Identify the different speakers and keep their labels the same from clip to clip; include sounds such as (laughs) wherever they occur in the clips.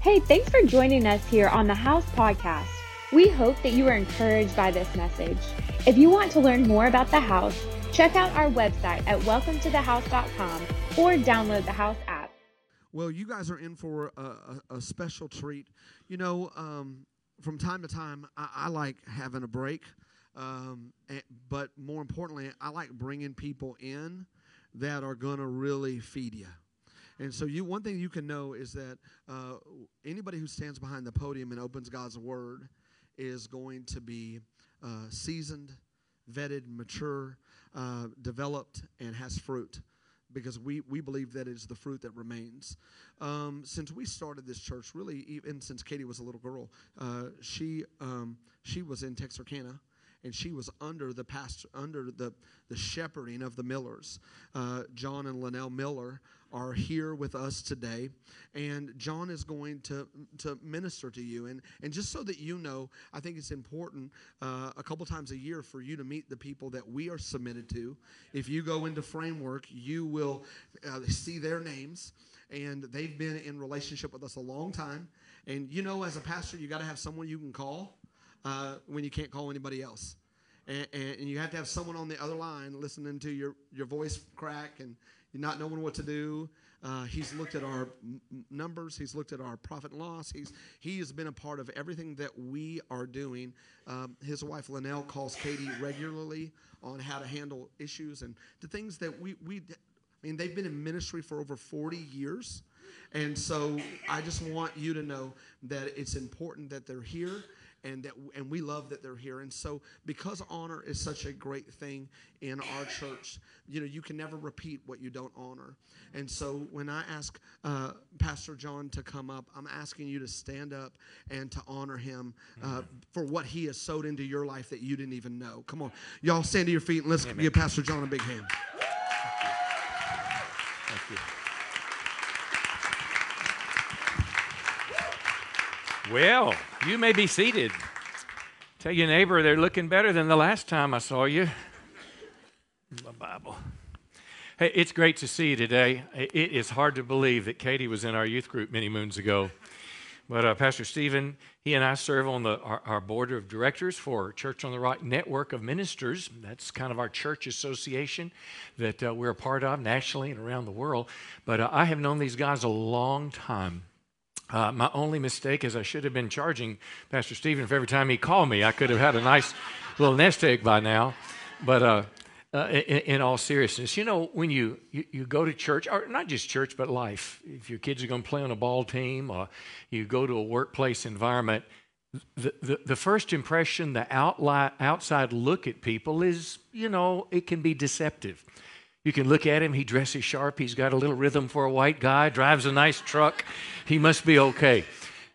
Speaker 1: Hey, thanks for joining us here on the House Podcast. We hope that you are encouraged by this message. If you want to learn more about the house, check out our website at welcometothehouse.com or download the House app.
Speaker 2: Well, you guys are in for a, a, a special treat. You know, um, from time to time, I, I like having a break, um, and, but more importantly, I like bringing people in that are going to really feed you. And so, you one thing you can know is that uh, anybody who stands behind the podium and opens God's word is going to be uh, seasoned, vetted, mature, uh, developed, and has fruit. Because we, we believe that is the fruit that remains. Um, since we started this church, really, even since Katie was a little girl, uh, she um, she was in Texarkana, and she was under the pastor, under the, the shepherding of the Millers. Uh, John and Linnell Miller are here with us today, and John is going to to minister to you. And and just so that you know, I think it's important uh, a couple times a year for you to meet the people that we are submitted to. If you go into framework, you will uh, see their names, and they've been in relationship with us a long time. And you know, as a pastor, you got to have someone you can call uh, when you can't call anybody else. And, and, and, you have to have someone on the other line listening to your, your voice crack and not knowing what to do. Uh, he's looked at our m- numbers. He's looked at our profit and loss. He's he has been a part of everything that we are doing. Um, his wife Linnell calls Katie regularly on how to handle issues and the things that we we. I mean, they've been in ministry for over 40 years. And so I just want you to know that it's important that they're here and that and we love that they're here. And so because honor is such a great thing in our church you know you can never repeat what you don't honor. And so when i ask uh, pastor john to come up i'm asking you to stand up and to honor him uh, for what he has sowed into your life that you didn't even know. Come on. Y'all stand to your feet and let's Amen. give pastor john a big hand.
Speaker 3: Thank you. Well, you may be seated. Tell your neighbor they're looking better than the last time I saw you. My Bible. Hey, it's great to see you today. It is hard to believe that Katie was in our youth group many moons ago. But uh, Pastor Stephen, he and I serve on the, our, our, board of directors for Church on the Rock Network of Ministers. That's kind of our church association that uh, we're a part of nationally and around the world. But uh, I have known these guys a long time. Uh, my only mistake is I should have been charging Pastor Stephen for every time he called me. I could have had a nice little nest egg by now. But uh, uh, in, in, all seriousness, you know, when you, you, you, go to church, or not just church, but life, if your kids are going to play on a ball team or you go to a workplace environment, the, the, the first impression, the outli- outside look at people is, you know, it can be deceptive. You can look at him, he dresses sharp, he's got a little rhythm for a white guy, drives a nice truck, he must be okay.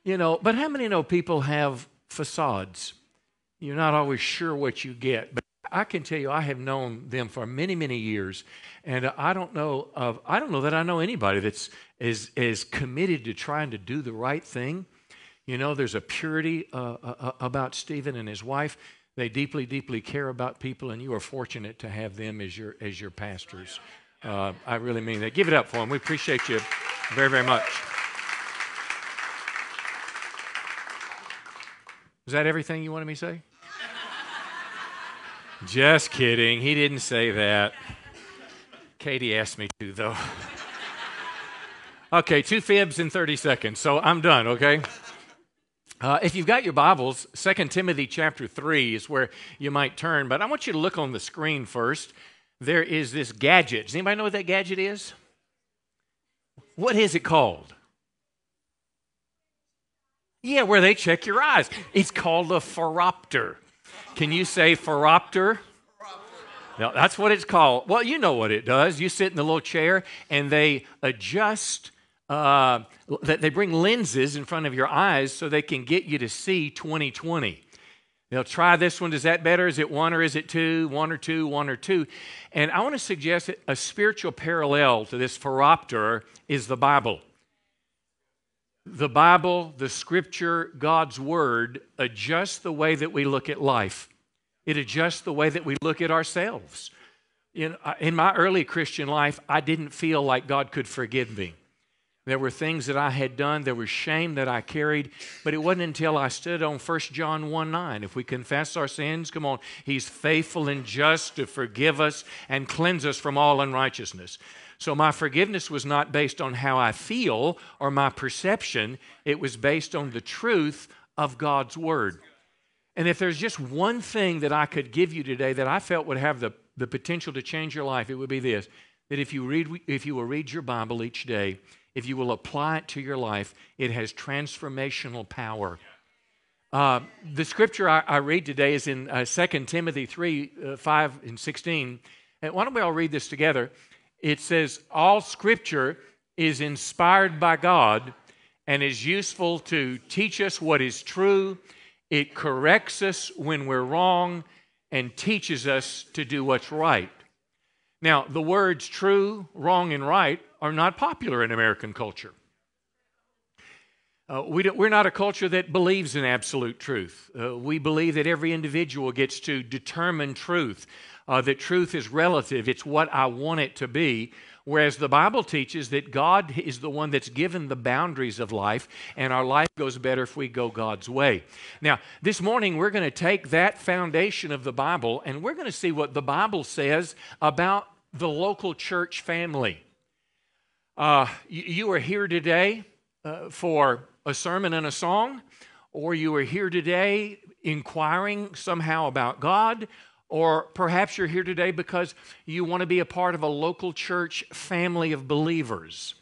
Speaker 3: You know, but how many know people have facades? You're not always sure what you get, but I can tell you I have known them for many, many years, and I don't know of I don't know that I know anybody that's is is committed to trying to do the right thing. You know, there's a purity uh, uh, uh about Stephen and his wife. They deeply, deeply care about people, and you are fortunate to have them as your as your pastors. Uh, I really mean that. Give it up for them. We appreciate you very, very much. Is that everything you wanted me to say? Just kidding. He didn't say that. Katie asked me to, though. (laughs) okay, two fibs in 30 seconds. So I'm done, okay? Uh, if you've got your Bibles, 2 Timothy chapter 3 is where you might turn, but I want you to look on the screen first. There is this gadget. Does anybody know what that gadget is? What is it called? Yeah, where they check your eyes. It's called a phoropter. Can you say phoropter? No, that's what it's called. Well, you know what it does. You sit in the little chair and they adjust uh, that they bring lenses in front of your eyes so they can get you to see 2020. They'll try this one. Is that better? Is it one or is it two? One or two, one or two. And I want to suggest a spiritual parallel to this phoropter is the Bible. The Bible, the scripture, God's word adjusts the way that we look at life. It adjusts the way that we look at ourselves. In, in my early Christian life, I didn't feel like God could forgive me. There were things that I had done. There was shame that I carried. But it wasn't until I stood on 1 John 1 9. If we confess our sins, come on, He's faithful and just to forgive us and cleanse us from all unrighteousness. So my forgiveness was not based on how I feel or my perception, it was based on the truth of God's Word. And if there's just one thing that I could give you today that I felt would have the, the potential to change your life, it would be this that if you, read, if you will read your Bible each day, if you will apply it to your life, it has transformational power. Uh, the scripture I, I, read today is in uh, 2 Timothy 3 uh, 5 and 16. And why don't we all read this together? It says, All scripture is inspired by God and is useful to teach us what is true. It corrects us when we're wrong and teaches us to do what's right. Now, the words true, wrong, and right are not popular in American culture. Uh, we are not a culture that believes in absolute truth. Uh, we believe that every individual gets to determine truth, uh, that truth is relative, it's what I want it to be. Whereas the Bible teaches that God is the one that's given the boundaries of life, and our life goes better if we go God's way. Now, this morning we're going to take that foundation of the Bible and we're going to see what the Bible says about the local church family. Uh, you, you, are here today uh, for a sermon and a song, or you are here today inquiring somehow about God, or perhaps you're here today because you want to be a part of a local church family of believers.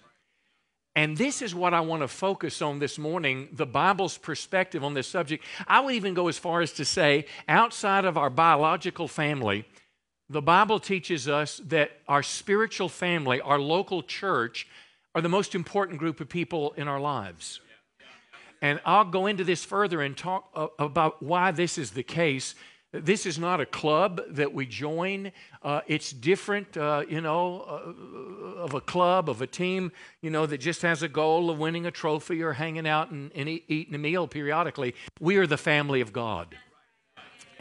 Speaker 3: And this is what I want to focus on this morning the Bible's perspective on this subject. I would even go as far as to say, outside of our biological family, the Bible teaches us that our spiritual family, our local church, are the most important group of people in our lives. And I'll go into this further and talk about why this is the case. This is not a club that we join. Uh, it's different, uh, you know, uh, of a club, of a team, you know, that just has a goal of winning a trophy or hanging out and, and eat, eating a meal periodically. We are the family of God.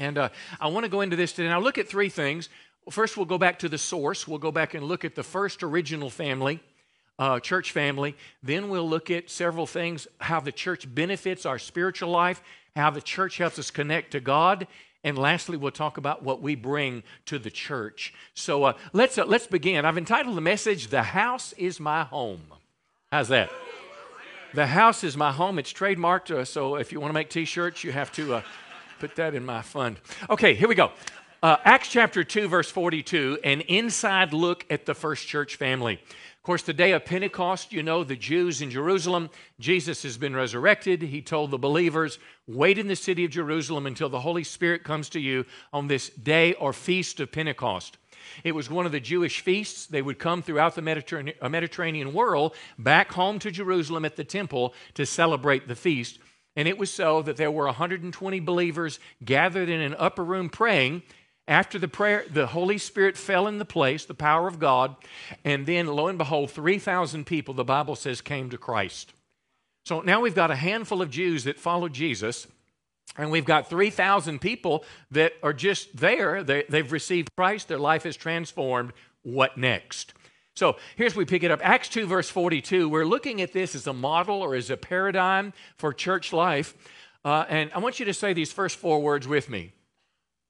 Speaker 3: And uh, I want to go into this today. Now, look at three things. First, we'll go back to the source. We'll go back and look at the first original family, uh, church family. Then we'll look at several things how the church benefits our spiritual life, how the church helps us connect to God. And lastly, we'll talk about what we bring to the church. So uh, let's, uh, let's begin. I've entitled the message, The House is My Home. How's that? The house is my home. It's trademarked, uh, so if you want to make t shirts, you have to uh, put that in my fund. Okay, here we go. Uh, Acts chapter 2, verse 42, an inside look at the first church family. Of course, the day of Pentecost, you know, the Jews in Jerusalem, Jesus has been resurrected. He told the believers, wait in the city of Jerusalem until the Holy Spirit comes to you on this day or feast of Pentecost. It was one of the Jewish feasts. They would come throughout the Mediterranean, uh, Mediterranean world back home to Jerusalem at the temple to celebrate the feast. And it was so that there were 120 believers gathered in an upper room praying. After the prayer, the Holy Spirit fell in the place, the power of God, and then lo and behold, 3,000 people, the Bible says, came to Christ. So now we've got a handful of Jews that followed Jesus, and we've got 3,000 people that are just there. They, have received Christ, their life is transformed. What next? So here's we pick it up. Acts 2, verse 42. We're looking at this as a model or as a paradigm for church life. Uh, and I want you to say these first four words with me.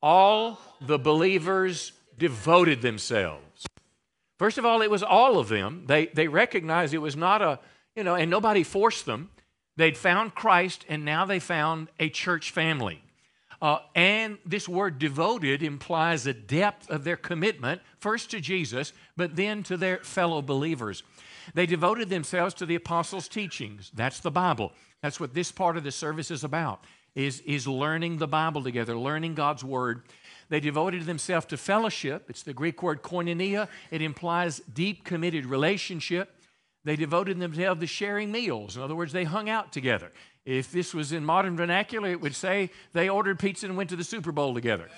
Speaker 3: All the believers devoted themselves. First of all, it was all of them. They, they recognized it was not a, you know, and nobody forced them. They'd found Christ, and now they found a church family. Uh, and this word devoted implies a depth of their commitment, first to Jesus, but then to their fellow believers. They devoted themselves to the apostles' teachings. That's the Bible. That's what this part of the service is about, is, is learning the Bible together, learning God's Word. They devoted themselves to fellowship. It's the Greek word koinonia. It implies deep, committed relationship. They devoted themselves to sharing meals. In other words, they hung out together. If this was in modern vernacular, it would say they ordered pizza and went to the Super Bowl together.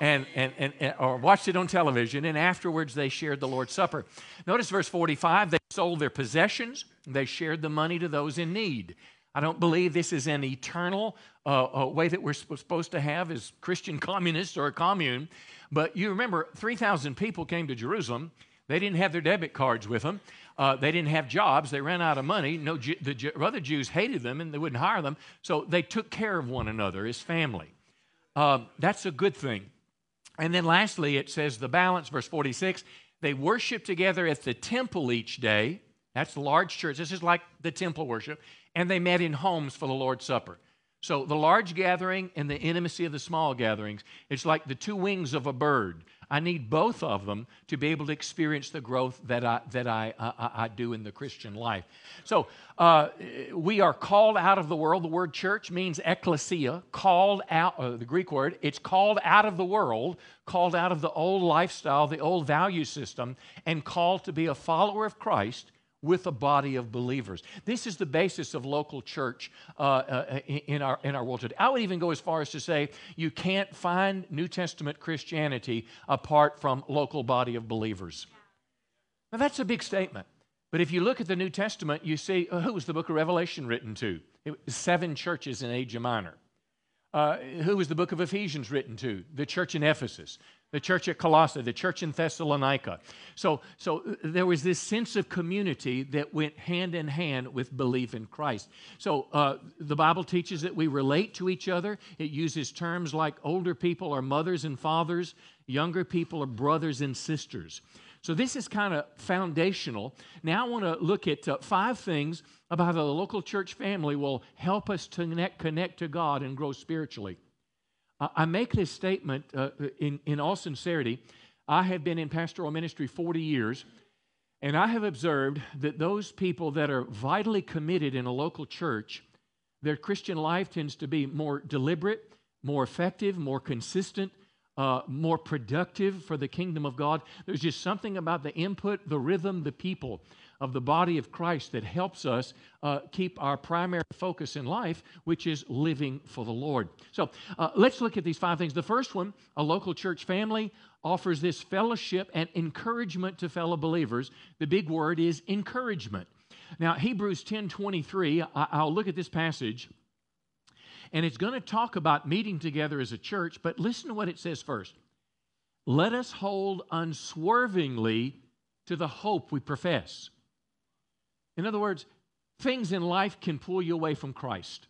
Speaker 3: And, and, and, and, or watched it on television, and afterwards they shared the Lord's Supper. Notice verse 45 they sold their possessions, they shared the money to those in need. I don't believe this is an eternal uh, uh, way that we're supposed to have as Christian communists or a commune. But you remember, 3,000 people came to Jerusalem. They didn't have their debit cards with them. Uh, they didn't have jobs. They ran out of money. No, the other Jews hated them and they wouldn't hire them. So they took care of one another as family. Um, that's a good thing. And then lastly, it says the balance, verse 46 they worship together at the temple each day. That's the large church. This is like the temple worship. And they met in homes for the Lord's Supper. So the large gathering and the intimacy of the small gatherings, it's like the two wings of a bird. I need both of them to be able to experience the growth that I, that I, I, I do in the Christian life. So uh, we are called out of the world. The word church means ecclesia, called out, uh, the Greek word. It's called out of the world, called out of the old lifestyle, the old value system, and called to be a follower of Christ with a body of believers. This is the basis of local church uh, uh, in, our, in our world today. I would even go as far as to say you can't find New Testament Christianity apart from local body of believers. Now, that's a big statement. But if you look at the New Testament, you see uh, who was the book of Revelation written to? Seven churches in Asia Minor. Uh, who was the book of Ephesians written to? The church in Ephesus the church at Colossae, the church in Thessalonica. So, so uh, there was this sense of community that went hand in hand with belief in Christ. So uh, the Bible teaches that we relate to each other. It uses terms like older people are mothers and fathers, younger people are brothers and sisters. So this is kind of foundational. Now I want to look at uh, five things about how the local church family will help us to connect, connect to God and grow spiritually. I make this statement uh, in, in all sincerity. I have been in pastoral ministry 40 years, and I have observed that those people that are vitally committed in a local church, their Christian life tends to be more deliberate, more effective, more consistent, uh, more productive for the kingdom of God. There's just something about the input, the rhythm, the people of the body of Christ that helps us uh, keep our primary focus in life, which is living for the Lord. So uh, let's look at these five things. The first one a local church family offers this fellowship and encouragement to fellow believers. The big word is encouragement. Now, Hebrews 10 23, I- I'll look at this passage. And it's going to talk about meeting together as a church, but listen to what it says first. Let us hold unswervingly to the hope we profess. In other words, things in life can pull you away from Christ.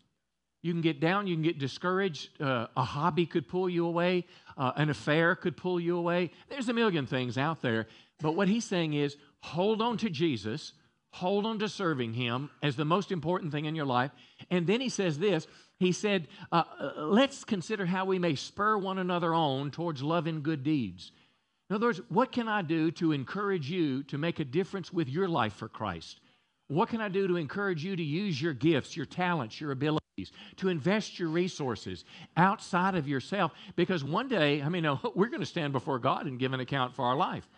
Speaker 3: You can get down, you can get discouraged. Uh, a hobby could pull you away, uh, an affair could pull you away. There's a million things out there. But what he's saying is hold on to Jesus, hold on to serving him as the most important thing in your life. And then he says this he said, uh, let's consider how we may spur one another on towards love and good deeds. In other words, what can I do to encourage you to make a difference with your life for Christ? What can I do to encourage you to use your gifts, your talents, your abilities, to invest your resources outside of yourself? Because one day, I mean, (laughs) we're going to stand before God and give an account for our life.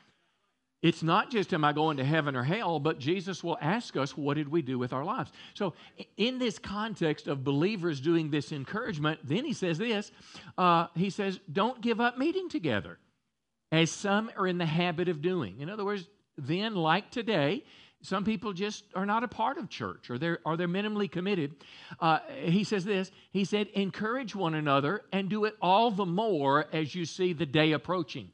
Speaker 3: It's not just am I going to heaven or hell, but Jesus will ask us, what did we do with our lives? So, in this context of believers doing this encouragement, then he says this uh, He says, don't give up meeting together, as some are in the habit of doing. In other words, then, like today, some people just are not a part of church or they're, or they're minimally committed. Uh, he says this He said, encourage one another and do it all the more as you see the day approaching.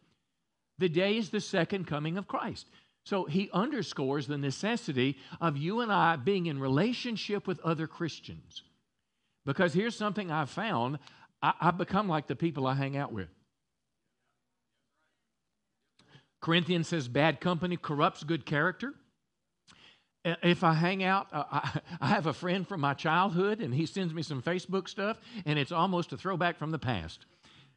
Speaker 3: The day is the second coming of Christ. So he underscores the necessity of you and I being in relationship with other Christians. Because here's something I've found I, I've become like the people I hang out with. Corinthians says, bad company corrupts good character. If I hang out, uh, (laughs) I, have a friend from my childhood, and he sends me some Facebook stuff, and it's almost a throwback from the past.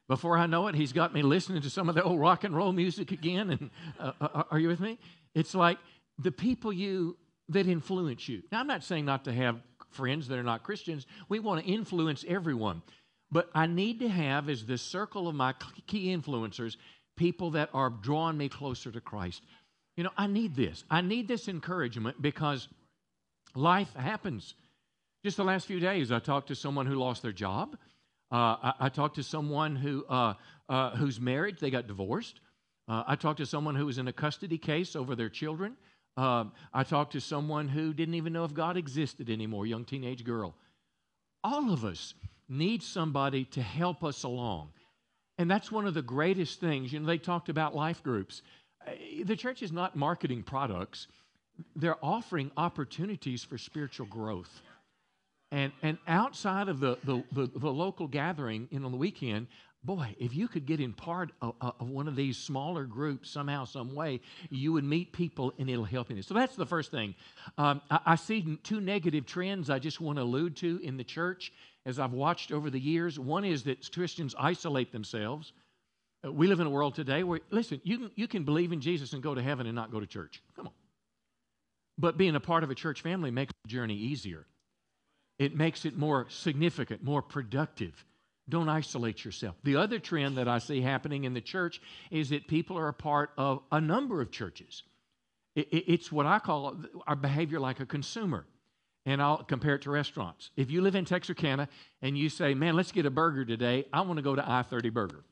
Speaker 3: Before I know it, he's got me listening to some of the old rock and roll music again. And uh, uh, uh, are you with me? It's like the people you that influence you. Now, I'm not saying not to have friends that are not Christians. We want to influence everyone, but I need to have as the circle of my key influencers people that are drawing me closer to Christ. You know, I need this. I need this encouragement because life happens. Just the last few days, I talked to someone who lost their job. Uh, I, I, talked to someone who uh, uh, whose marriage they got divorced. Uh, I talked to someone who was in a custody case over their children. Um, I talked to someone who didn't even know if God existed anymore, young teenage girl. All of us need somebody to help us along. And that's one of the greatest things. You know, they talked about life groups. Uh, the church is not marketing products. they're offering opportunities for spiritual growth. And, and outside of the, the, the, the local gathering in on the weekend, boy, if you could get in part of, of, one of these smaller groups somehow, some way, you would meet people and it'll help you. So that's the first thing. Um, I, I, see two negative trends I just want to allude to in the church as I've watched over the years. One is that Christians isolate themselves. We live in a world today where, listen, you can, you can believe in Jesus and go to heaven and not go to church. Come on. But being a part of a church family makes the journey easier. It makes it more significant, more productive. Don't isolate yourself. The other trend that I see happening in the church is that people are a part of a number of churches. It's what I call our behavior like a consumer. And I'll compare it to restaurants. If you live in Texarkana and you say, man, let's get a burger today, I want to go to I 30 Burger.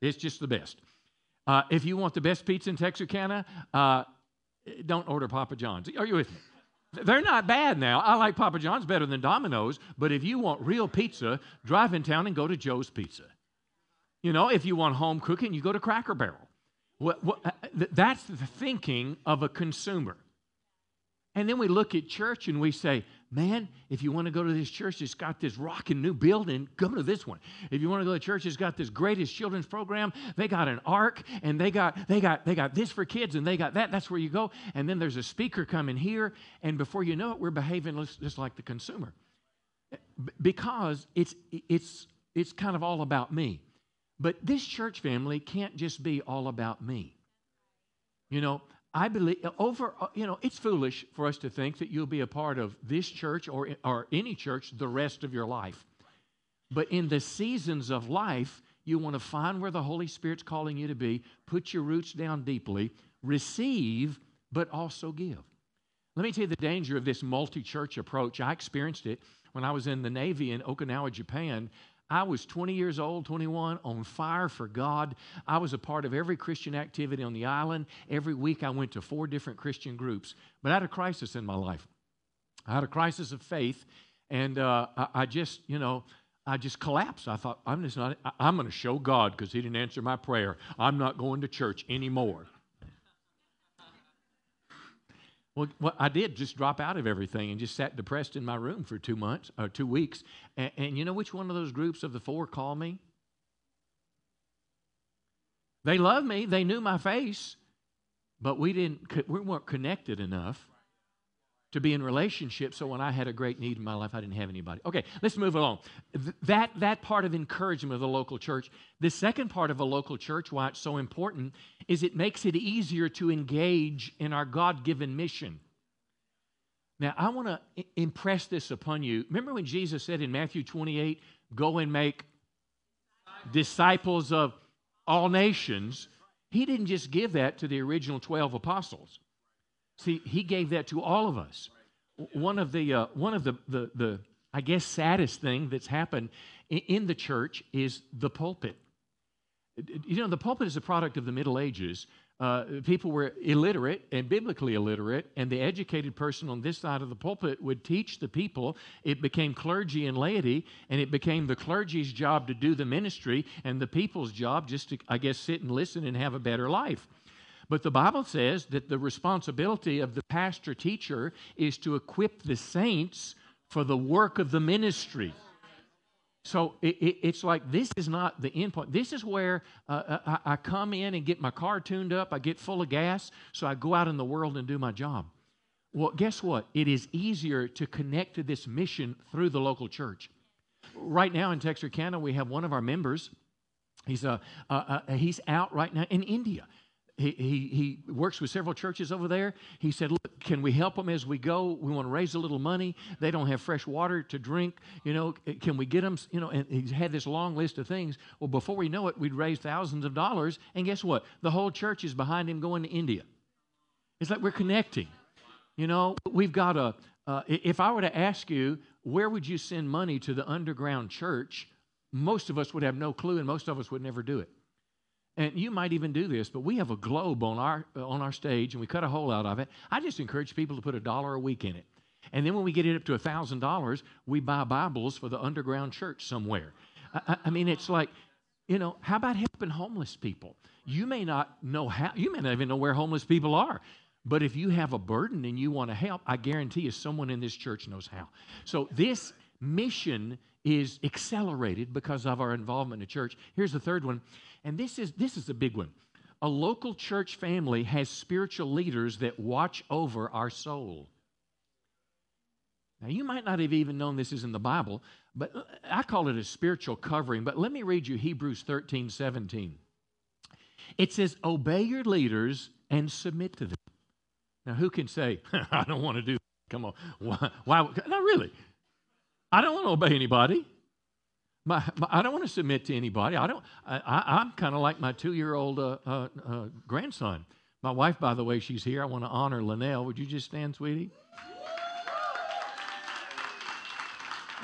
Speaker 3: It's just the best. Uh, if you want the best pizza in Texarkana, uh, don't order Papa John's. Are you with me? They're not bad now. I like Papa John's better than Domino's, but if you want real pizza, drive in town and go to Joe's Pizza. You know, if you want home cooking, you go to Cracker Barrel. What, what, uh, that's the thinking of a consumer. And then we look at church and we say, man, if you want to go to this church that's got this rocking new building, come to this one. If you want to go to church that's got this greatest children's program, they got an ark and they got they got they got this for kids and they got that. That's where you go. And then there's a speaker coming here, and before you know it, we're behaving just like the consumer. Because it's it's it's kind of all about me. But this church family can't just be all about me. You know, I believe over, uh, you know, it's foolish for us to think that you'll be a part of this church or, or any church the rest of your life. But in the seasons of life, you want to find where the Holy Spirit's calling you to be, put your roots down deeply, receive, but also give. Let me tell you the danger of this multi church approach. I experienced it when I was in the Navy in Okinawa, Japan. I was 20 years old, 21, on fire for God. I was a part of every Christian activity on the island. Every week I went to four different Christian groups. But I had a crisis in my life. I had a crisis of faith, and uh, I, I, just, you know, I just collapsed. I thought, I'm just not, I'm going to show God because He didn't answer my prayer. I'm not going to church anymore. Well, I did just drop out of everything and just sat depressed in my room for two months or two weeks. And, and you know which one of those groups of the four called me? They loved me. They knew my face, but we didn't. We weren't connected enough to be in relationship. So when I had a great need in my life, I didn't have anybody. Okay, let's move along. that, that part of encouragement of the local church. The second part of a local church, why it's so important, is it makes it easier to engage in our God given mission. Now, I want to impress this upon you. Remember when Jesus said in Matthew 28, go and make disciples of all nations? He didn't just give that to the original 12 apostles. See, he gave that to all of us. One of the, uh, one of the, the, the, I guess, saddest thing that's happened in the church is the pulpit. You know, the pulpit is a product of the Middle Ages. Uh, people were illiterate and biblically illiterate, and the educated person on this side of the pulpit would teach the people. It became clergy and laity, and it became the clergy's job to do the ministry, and the people's job just to, I guess, sit and listen and have a better life. But the Bible says that the responsibility of the pastor teacher is to equip the saints for the work of the ministry. So it, it, it's like this is not the end point. This is where uh, I, I come in and get my car tuned up, I get full of gas, so I go out in the world and do my job. Well, guess what? It is easier to connect to this mission through the local church. Right now in Texarkana, we have one of our members. He's, uh, uh, uh he's out right now in India he, he, works with several churches over there. He said, Look, can we help them as we go? We want to raise a little money. They don't have fresh water to drink. You know, can we get them? You know, and he had this long list of things. Well, before we know it, we'd raised thousands of dollars. And guess what? The whole church is behind him going to India. It's like we're connecting. You know, we've got a, uh, if I were to ask you, where would you send money to the underground church? Most of us would have no clue, and most of us would never do it and you might even do this, but we have a globe on our on our stage, and we cut a hole out of it. I just encourage people to put a dollar a week in it, and then when we get it up to a thousand dollars, we buy Bibles for the underground church somewhere. I, I mean, it's like, you know, how about helping homeless people? You may not know how, you may not even know where homeless people are, But if you have a burden and you want to help, I guarantee you someone in this church knows how. So this mission is accelerated because of our involvement in church. Here's the third one, and this is this is a big one. A local church family has spiritual leaders that watch over our soul. Now, you might not have even known this is in the Bible, but I call it a spiritual covering. But let me read you Hebrews 13 17. It says, Obey your leaders and submit to them. Now, who can say, (laughs) I don't want to do that? Come on. Why? why? No, really. I don't want to obey anybody. My, my, I don't want to submit to anybody. I don't. I, am kind of like my two-year-old uh, uh, uh, grandson. My wife, by the way, she's here. I want to honor Linnell. Would you just stand, sweetie?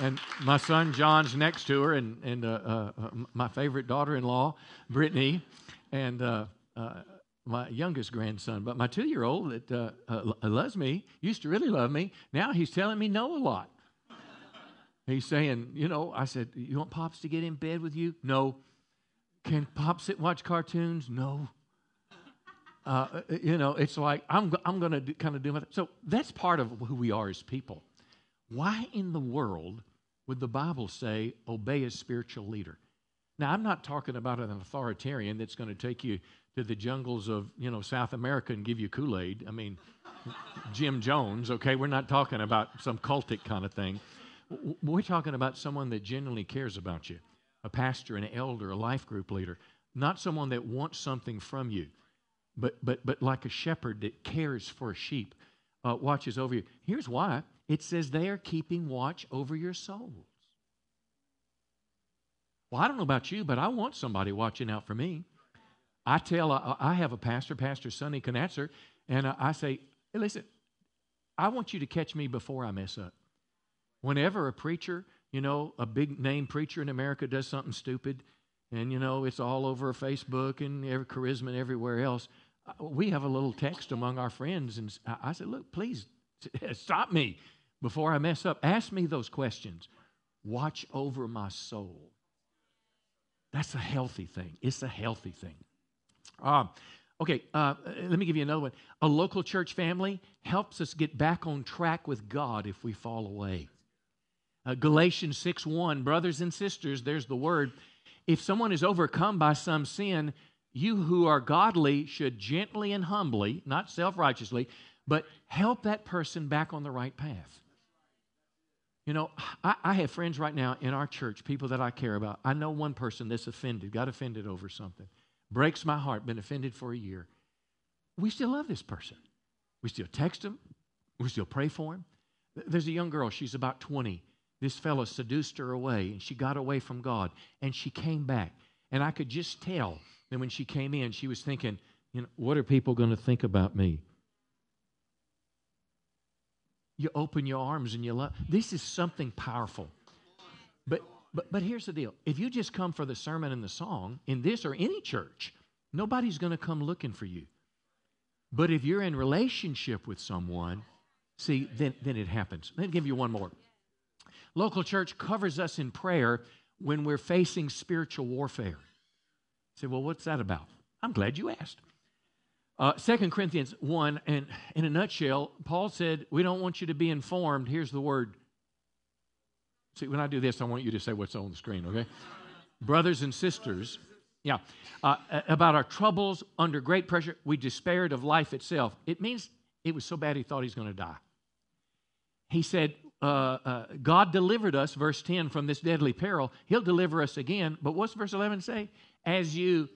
Speaker 3: and my son John's next to her, and and uh, uh, uh, my favorite daughter-in-law, Brittany, and my youngest grandson. But my two-year-old that loves me used to really love me. Now he's telling me no a lot. He's saying, you know, I said, you want Pops to get in bed with you? No. Can Pops sit watch cartoons? No. (laughs) Uh, uh you know, it's like I'm, I'm going to kind of do my thing. So that's part of who we are as people. Why in the world would the Bible say obey a spiritual leader? Now, I'm not talking about an authoritarian that's going to take you to the jungles of, you know, South America and give you Kool-Aid. I mean, (laughs) Jim Jones, okay? We're not talking about some cultic kind of thing. We're talking about someone that genuinely cares about you a pastor, an elder, a life group leader, not someone that wants something from you, but, but, but like a shepherd that cares for a sheep, uh, watches over you. Here's why it says they are keeping watch over your souls. Well, I don't know about you, but I want somebody watching out for me. I tell, I, I have a pastor, Pastor Sonny Knatzer, and I, I say, hey, listen, I want you to catch me before I mess up. Whenever a preacher, you know, a big name preacher in America does something stupid, and you know, it's all over Facebook and every charisma and everywhere else, uh, we have a little text among our friends, and I said, Look, please (laughs) stop me before I mess up. Ask me those questions. Watch over my soul. That's a healthy thing. It's a healthy thing. Um, okay, uh, let me give you another one. A local church family helps us get back on track with God if we fall away. Uh, Galatians 6 1, brothers and sisters, there's the word. If someone is overcome by some sin, you who are godly should gently and humbly, not self righteously, but help that person back on the right path. You know, I, I, have friends right now in our church, people that I care about. I know one person that's offended, got offended over something. Breaks my heart, been offended for a year. We still love this person. We still text them, we still pray for him. There's a young girl, she's about 20 this fellow seduced her away and she got away from God and she came back. And I could just tell that when she came in, she was thinking, you know, what are people going to think about me? You open your arms and you love. This is something powerful. But, but, but here's the deal if you just come for the sermon and the song in this or any church, nobody's going to come looking for you. But if you're in relationship with someone, see, then, then it happens. Let me give you one more. Local church covers us in prayer when we're facing spiritual warfare. You say, well, what's that about? I'm glad you asked. Uh, 2 Corinthians 1, and in a nutshell, Paul said, We don't want you to be informed. Here's the word. See, when I do this, I want you to say what's on the screen, okay? (laughs) Brothers and sisters, yeah, uh, about our troubles under great pressure, we despaired of life itself. It means it was so bad he thought he's going to die. He said, uh, uh, God delivered us, verse 10, from this deadly peril. He'll deliver us again. But what's verse 11 say? As you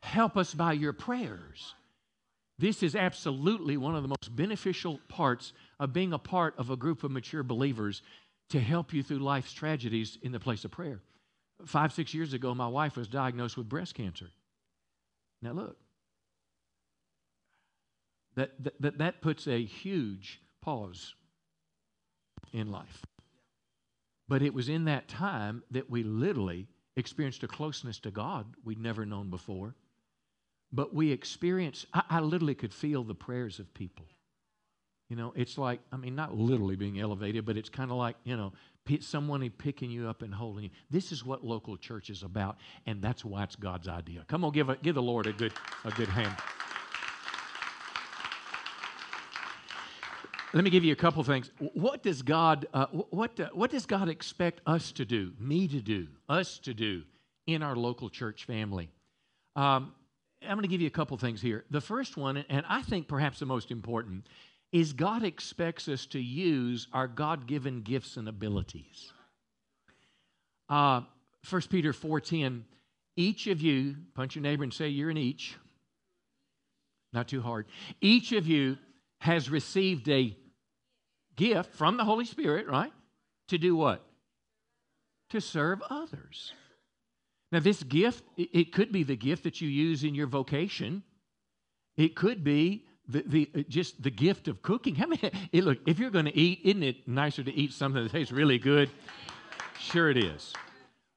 Speaker 3: help us by your prayers. This is absolutely one of the most beneficial parts of being a part of a group of mature believers to help you through life's tragedies in the place of prayer. Five, six years ago, my wife was diagnosed with breast cancer. Now, look, that, that, that puts a huge pause in life. But it was in that time that we literally experienced a closeness to God we'd never known before. But we experienced, I, I literally could feel the prayers of people. You know, it's like, I mean, not literally being elevated, but it's kind of like, you know, someone picking you up and holding you. This is what local church is about, and that's why it's God's idea. Come on, give, a, give the Lord a good, a good hand. Let me give you a couple things. What does God uh, what uh, what does God expect us to do, me to do, us to do in our local church family? Um, I'm going to give you a couple things here. The first one, and I think perhaps the most important, is God expects us to use our God-given gifts and abilities. Uh, 1 Peter 4:10, each of you, punch your neighbor and say you're an each. Not too hard. Each of you has received a gift from the Holy Spirit, right? To do what? To serve others. Now, this gift, it could be the gift that you use in your vocation. It could be the, the uh, just the gift of cooking. (laughs) How many? It, look, if you're going to eat, isn't it nicer to eat something that tastes really good? Sure, it is.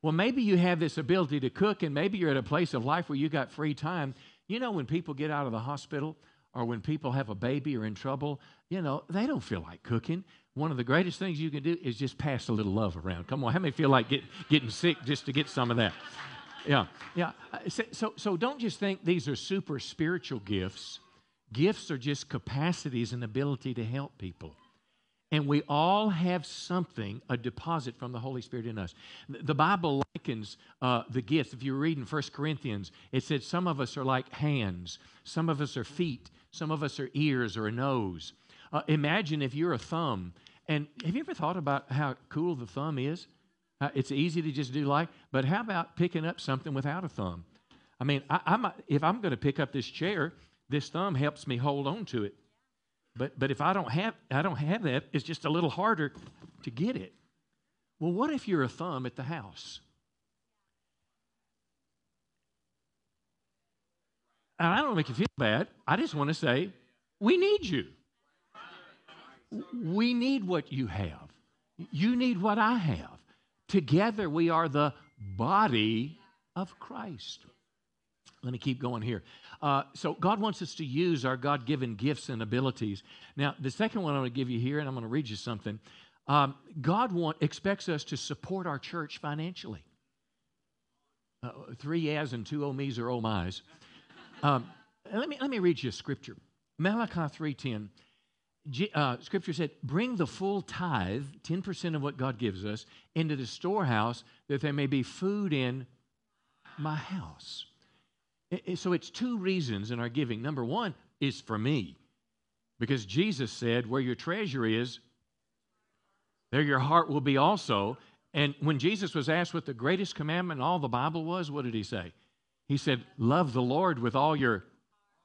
Speaker 3: Well, maybe you have this ability to cook, and maybe you're at a place of life where you got free time. You know, when people get out of the hospital or when people have a baby or in trouble, you know, they don't feel like cooking. One of the greatest things you can do is just pass a little love around. Come on, how many feel like get, getting sick just to get some of that? Yeah, yeah. Uh, so, so don't just think these are super spiritual gifts. Gifts are just capacities and ability to help people. And we all have something, a deposit from the Holy Spirit in us. The Bible likens uh, the gifts. If you're reading 1 Corinthians, it said some of us are like hands, some of us are feet, some of us are ears or a nose. Uh, imagine if you're a thumb. And have you ever thought about how cool the thumb is? Uh, it's easy to just do like, but how about picking up something without a thumb? I mean, I, I'm, if I'm going to pick up this chair, this thumb helps me hold on to it. But, but if I don't, have, I don't have that, it's just a little harder to get it. Well, what if you're a thumb at the house? And I don't want to make you feel bad. I just want to say, we need you. We need what you have. You need what I have. Together, we are the body of Christ. Let me keep going here. Uh, so, God wants us to use our God given gifts and abilities. Now, the second one I'm going to give you here, and I'm going to read you something. Um, God want, expects us to support our church financially. Uh, three yeahs and two oh me's or oh my's. Um, let, me, let me read you a scripture. Malachi 3.10. Uh, scripture said, Bring the full tithe, 10% of what God gives us, into the storehouse that there may be food in my house. So it's two reasons in our giving. Number one is for me, because Jesus said, Where your treasure is, there your heart will be also. And when Jesus was asked what the greatest commandment in all the Bible was, what did he say? He said, Love the Lord with all your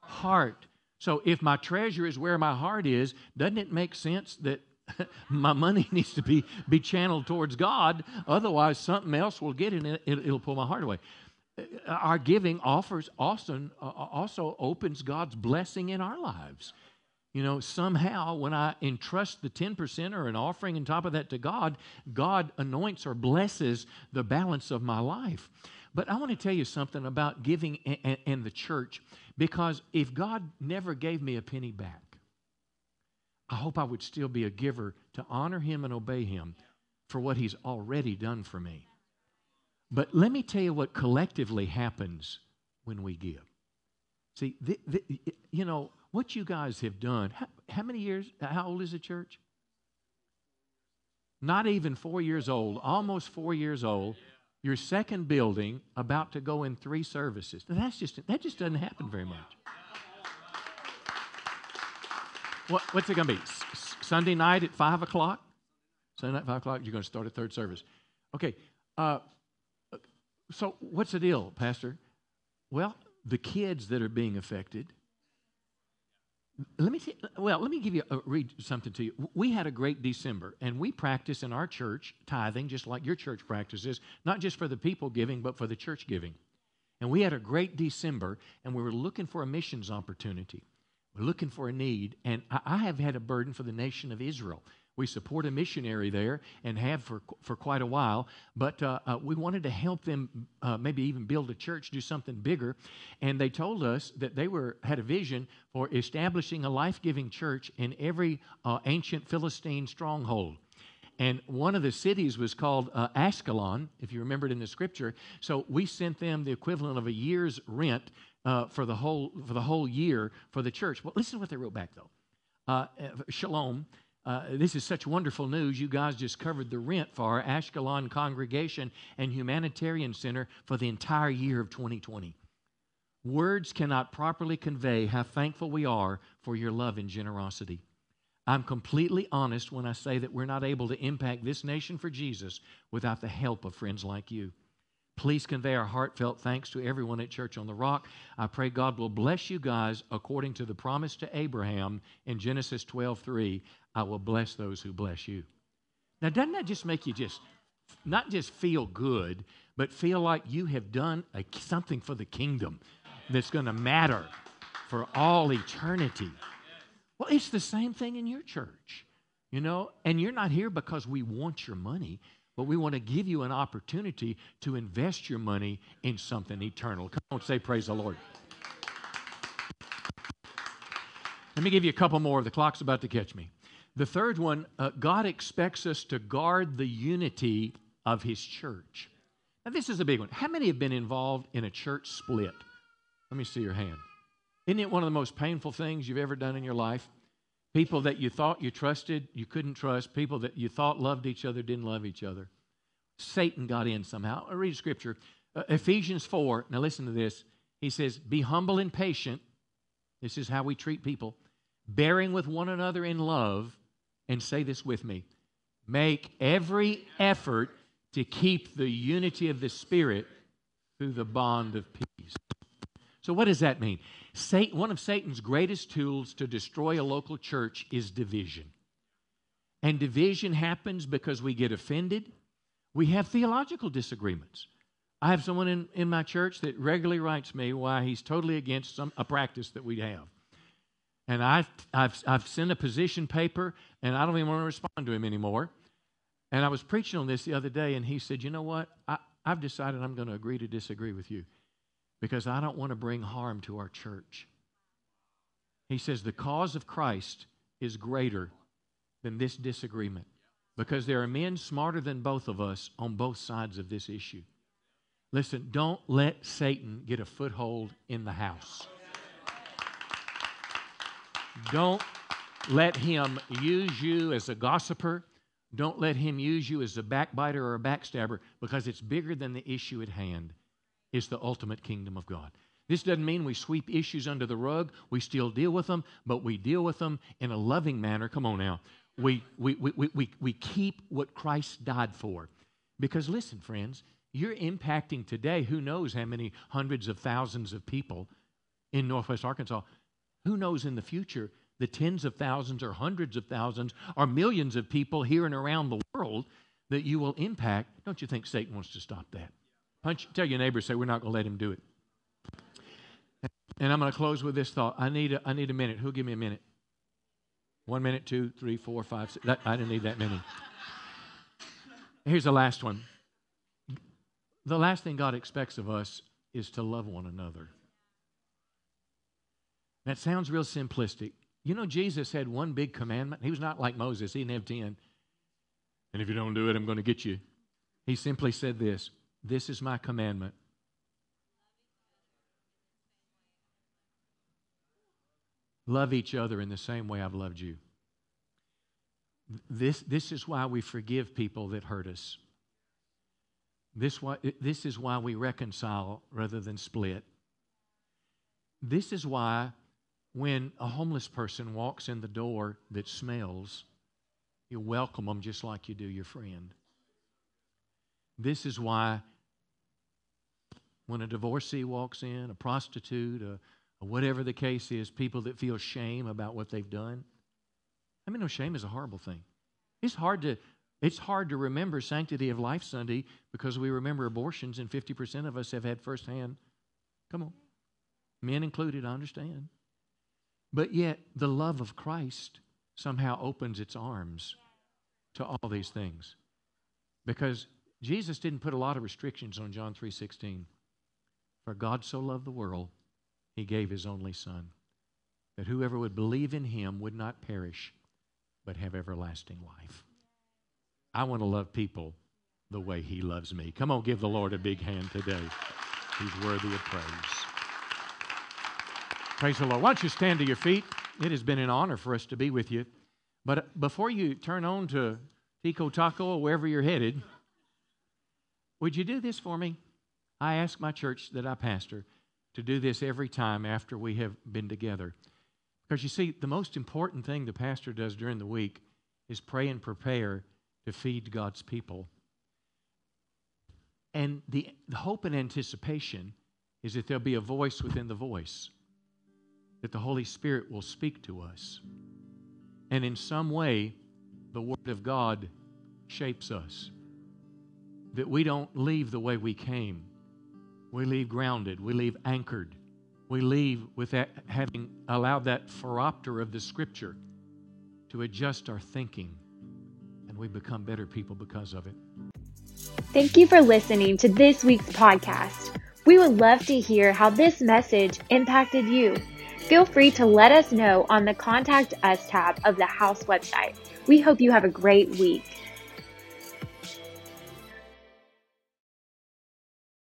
Speaker 3: heart. So if my treasure is where my heart is, doesn't it make sense that (laughs) my money (laughs) needs to be, be channeled towards God? Otherwise, something else will get in it, it'll pull my heart away our giving offers also, uh, also opens God's blessing in our lives. You know, somehow when I entrust the 10% or an offering on top of that to God, God anoints or blesses the balance of my life. But I want to tell you something about giving and, and the church because if God never gave me a penny back, I hope I would still be a giver to honor Him and obey Him for what He's already done for me. But let me tell you what collectively happens when we give. See, the, the, you know, what you guys have done, how, how many years, how old is the church? Not even four years old, almost four years old. Your second building about to go in three services. That's just, that just doesn't happen very much. What, what's it going to be? S- Sunday night at 5 o'clock? Sunday night, 5 o'clock, you're going to start a third service. Okay. Uh, so, what's the deal, Pastor? Well, the kids that are being affected. Let me see, well, let me give you a, read something to you. We had a great December, and we practice in our church tithing, just like your church practices, not just for the people giving, but for the church giving. And we had a great December, and we were looking for a missions opportunity. We're looking for a need, and I have had a burden for the nation of Israel. We support a missionary there and have for, for quite a while, but uh, uh, we wanted to help them uh, maybe even build a church, do something bigger. And they told us that they were had a vision for establishing a life giving church in every uh, ancient Philistine stronghold. And one of the cities was called uh, if you remember it in the scripture. So we sent them the equivalent of a year's rent uh, for the whole for the whole year for the church. Well, listen to what they wrote back though. Uh, shalom uh, this is such wonderful news. You guys just covered the rent for our Ashkelon Congregation and Humanitarian Center for the entire year of 2020. Words cannot properly convey how thankful we are for your love and generosity. I'm completely honest when I say that we're not able to impact this nation for Jesus without the help of friends like you. Please convey our heartfelt thanks to everyone at Church on the Rock. I pray God will bless you guys according to the promise to Abraham in Genesis 12:3. I will bless those who bless you. Now, doesn't that just make you just not just feel good, but feel like you have done a, something for the kingdom that's going to matter for all eternity? Well, it's the same thing in your church, you know, and you're not here because we want your money, but we want to give you an opportunity to invest your money in something eternal. Come on, say praise the Lord. Let me give you a couple more. The clock's about to catch me. The third one, uh, God expects us to guard the unity of His church. Now, this is a big one. How many have been involved in a church split? Let me see your hand. Isn't it one of the most painful things you've ever done in your life? People that you thought you trusted, you couldn't trust. People that you thought loved each other didn't love each other. Satan got in somehow. I read scripture. Uh, Ephesians 4. Now listen to this. He says, Be humble and patient. This is how we treat people. Bearing with one another in love. And say this with me make every effort to keep the unity of the Spirit through the bond of peace. So, what does that mean? Satan, one of Satan's greatest tools to destroy a local church is division. And division happens because we get offended. We have theological disagreements. I have someone in, in my church that regularly writes me why he's totally against some, a practice that we have. And I've, I've, I've sent a position paper, and I don't even want to respond to him anymore. And I was preaching on this the other day, and he said, You know what? I, I've decided I'm going to agree to disagree with you because I don't want to bring harm to our church. He says the cause of Christ is greater than this disagreement because there are men smarter than both of us on both sides of this issue. Listen, don't let Satan get a foothold in the house. Don't let him use you as a gossiper. Don't let him use you as a backbiter or a backstabber because it's bigger than the issue at hand is the ultimate kingdom of God. This doesn't mean we sweep issues under the rug. We still deal with them, but we deal with them in a loving manner. Come on now. We, we, we, we, we keep what Christ died for. Because listen, friends, you're impacting today who knows how many hundreds of thousands of people in Northwest Arkansas. Who knows in the future the tens of thousands or hundreds of thousands or millions of people here and around the world that you will impact? Don't you think Satan wants to stop that? Punch, tell your neighbor, say, we're not going to let him do it. And I'm going to close with this thought. I need a, I need a minute. Who'll give me a minute? One minute, two, three, four, five, six. That, I didn't need that many. Here's the last one. The last thing God expects of us is to love one another. That sounds real simplistic. You know, Jesus had one big commandment. He was not like Moses, he didn't have 10. And if you don't do it, I'm going to get you. He simply said this this is my commandment. Love each other in the same way I've loved you. This, this is why we forgive people that hurt us. This, why, this is why we reconcile rather than split. This is why when a homeless person walks in the door that smells, you welcome them just like you do your friend. This is why when a divorcee walks in, a prostitute, a, a whatever the case is, people that feel shame about what they've done. I mean, no, shame is a horrible thing. It's hard to it's hard to remember Sanctity of Life Sunday because we remember abortions, and 50% of us have had firsthand. Come on. Men included, I understand. But yet, the love of Christ somehow opens its arms to all these things. Because Jesus didn't put a lot of restrictions on John 3:16. For God so loved the world, he gave his only Son, that whoever would believe in him would not perish, but have everlasting life. I want to love people the way he loves me. Come on, give the Lord a big hand today. He's worthy of praise. Praise the Lord. Why don't you stand to your feet? It has been an honor for us to be with you. But uh, before you turn on to Tico Taco or wherever you're headed, would you do this for me? I ask my church that I pastor to do this every time after we have been together. Because you see, the most important thing the pastor does during the week is pray and prepare to feed God's people. And the, the hope and anticipation is that there'll be a voice within the voice, that the Holy Spirit will speak to us. And in some way, the Word of God shapes us. That we don't leave the way we came. We leave grounded. We leave anchored. We leave with that, having allowed that phoropter of the Scripture to adjust our thinking. And we become better people because of it.
Speaker 1: Thank you for listening to this week's podcast. We would love to hear how this message impacted you. Feel free to let us know on the Contact Us tab of the House website. We hope you have a great week.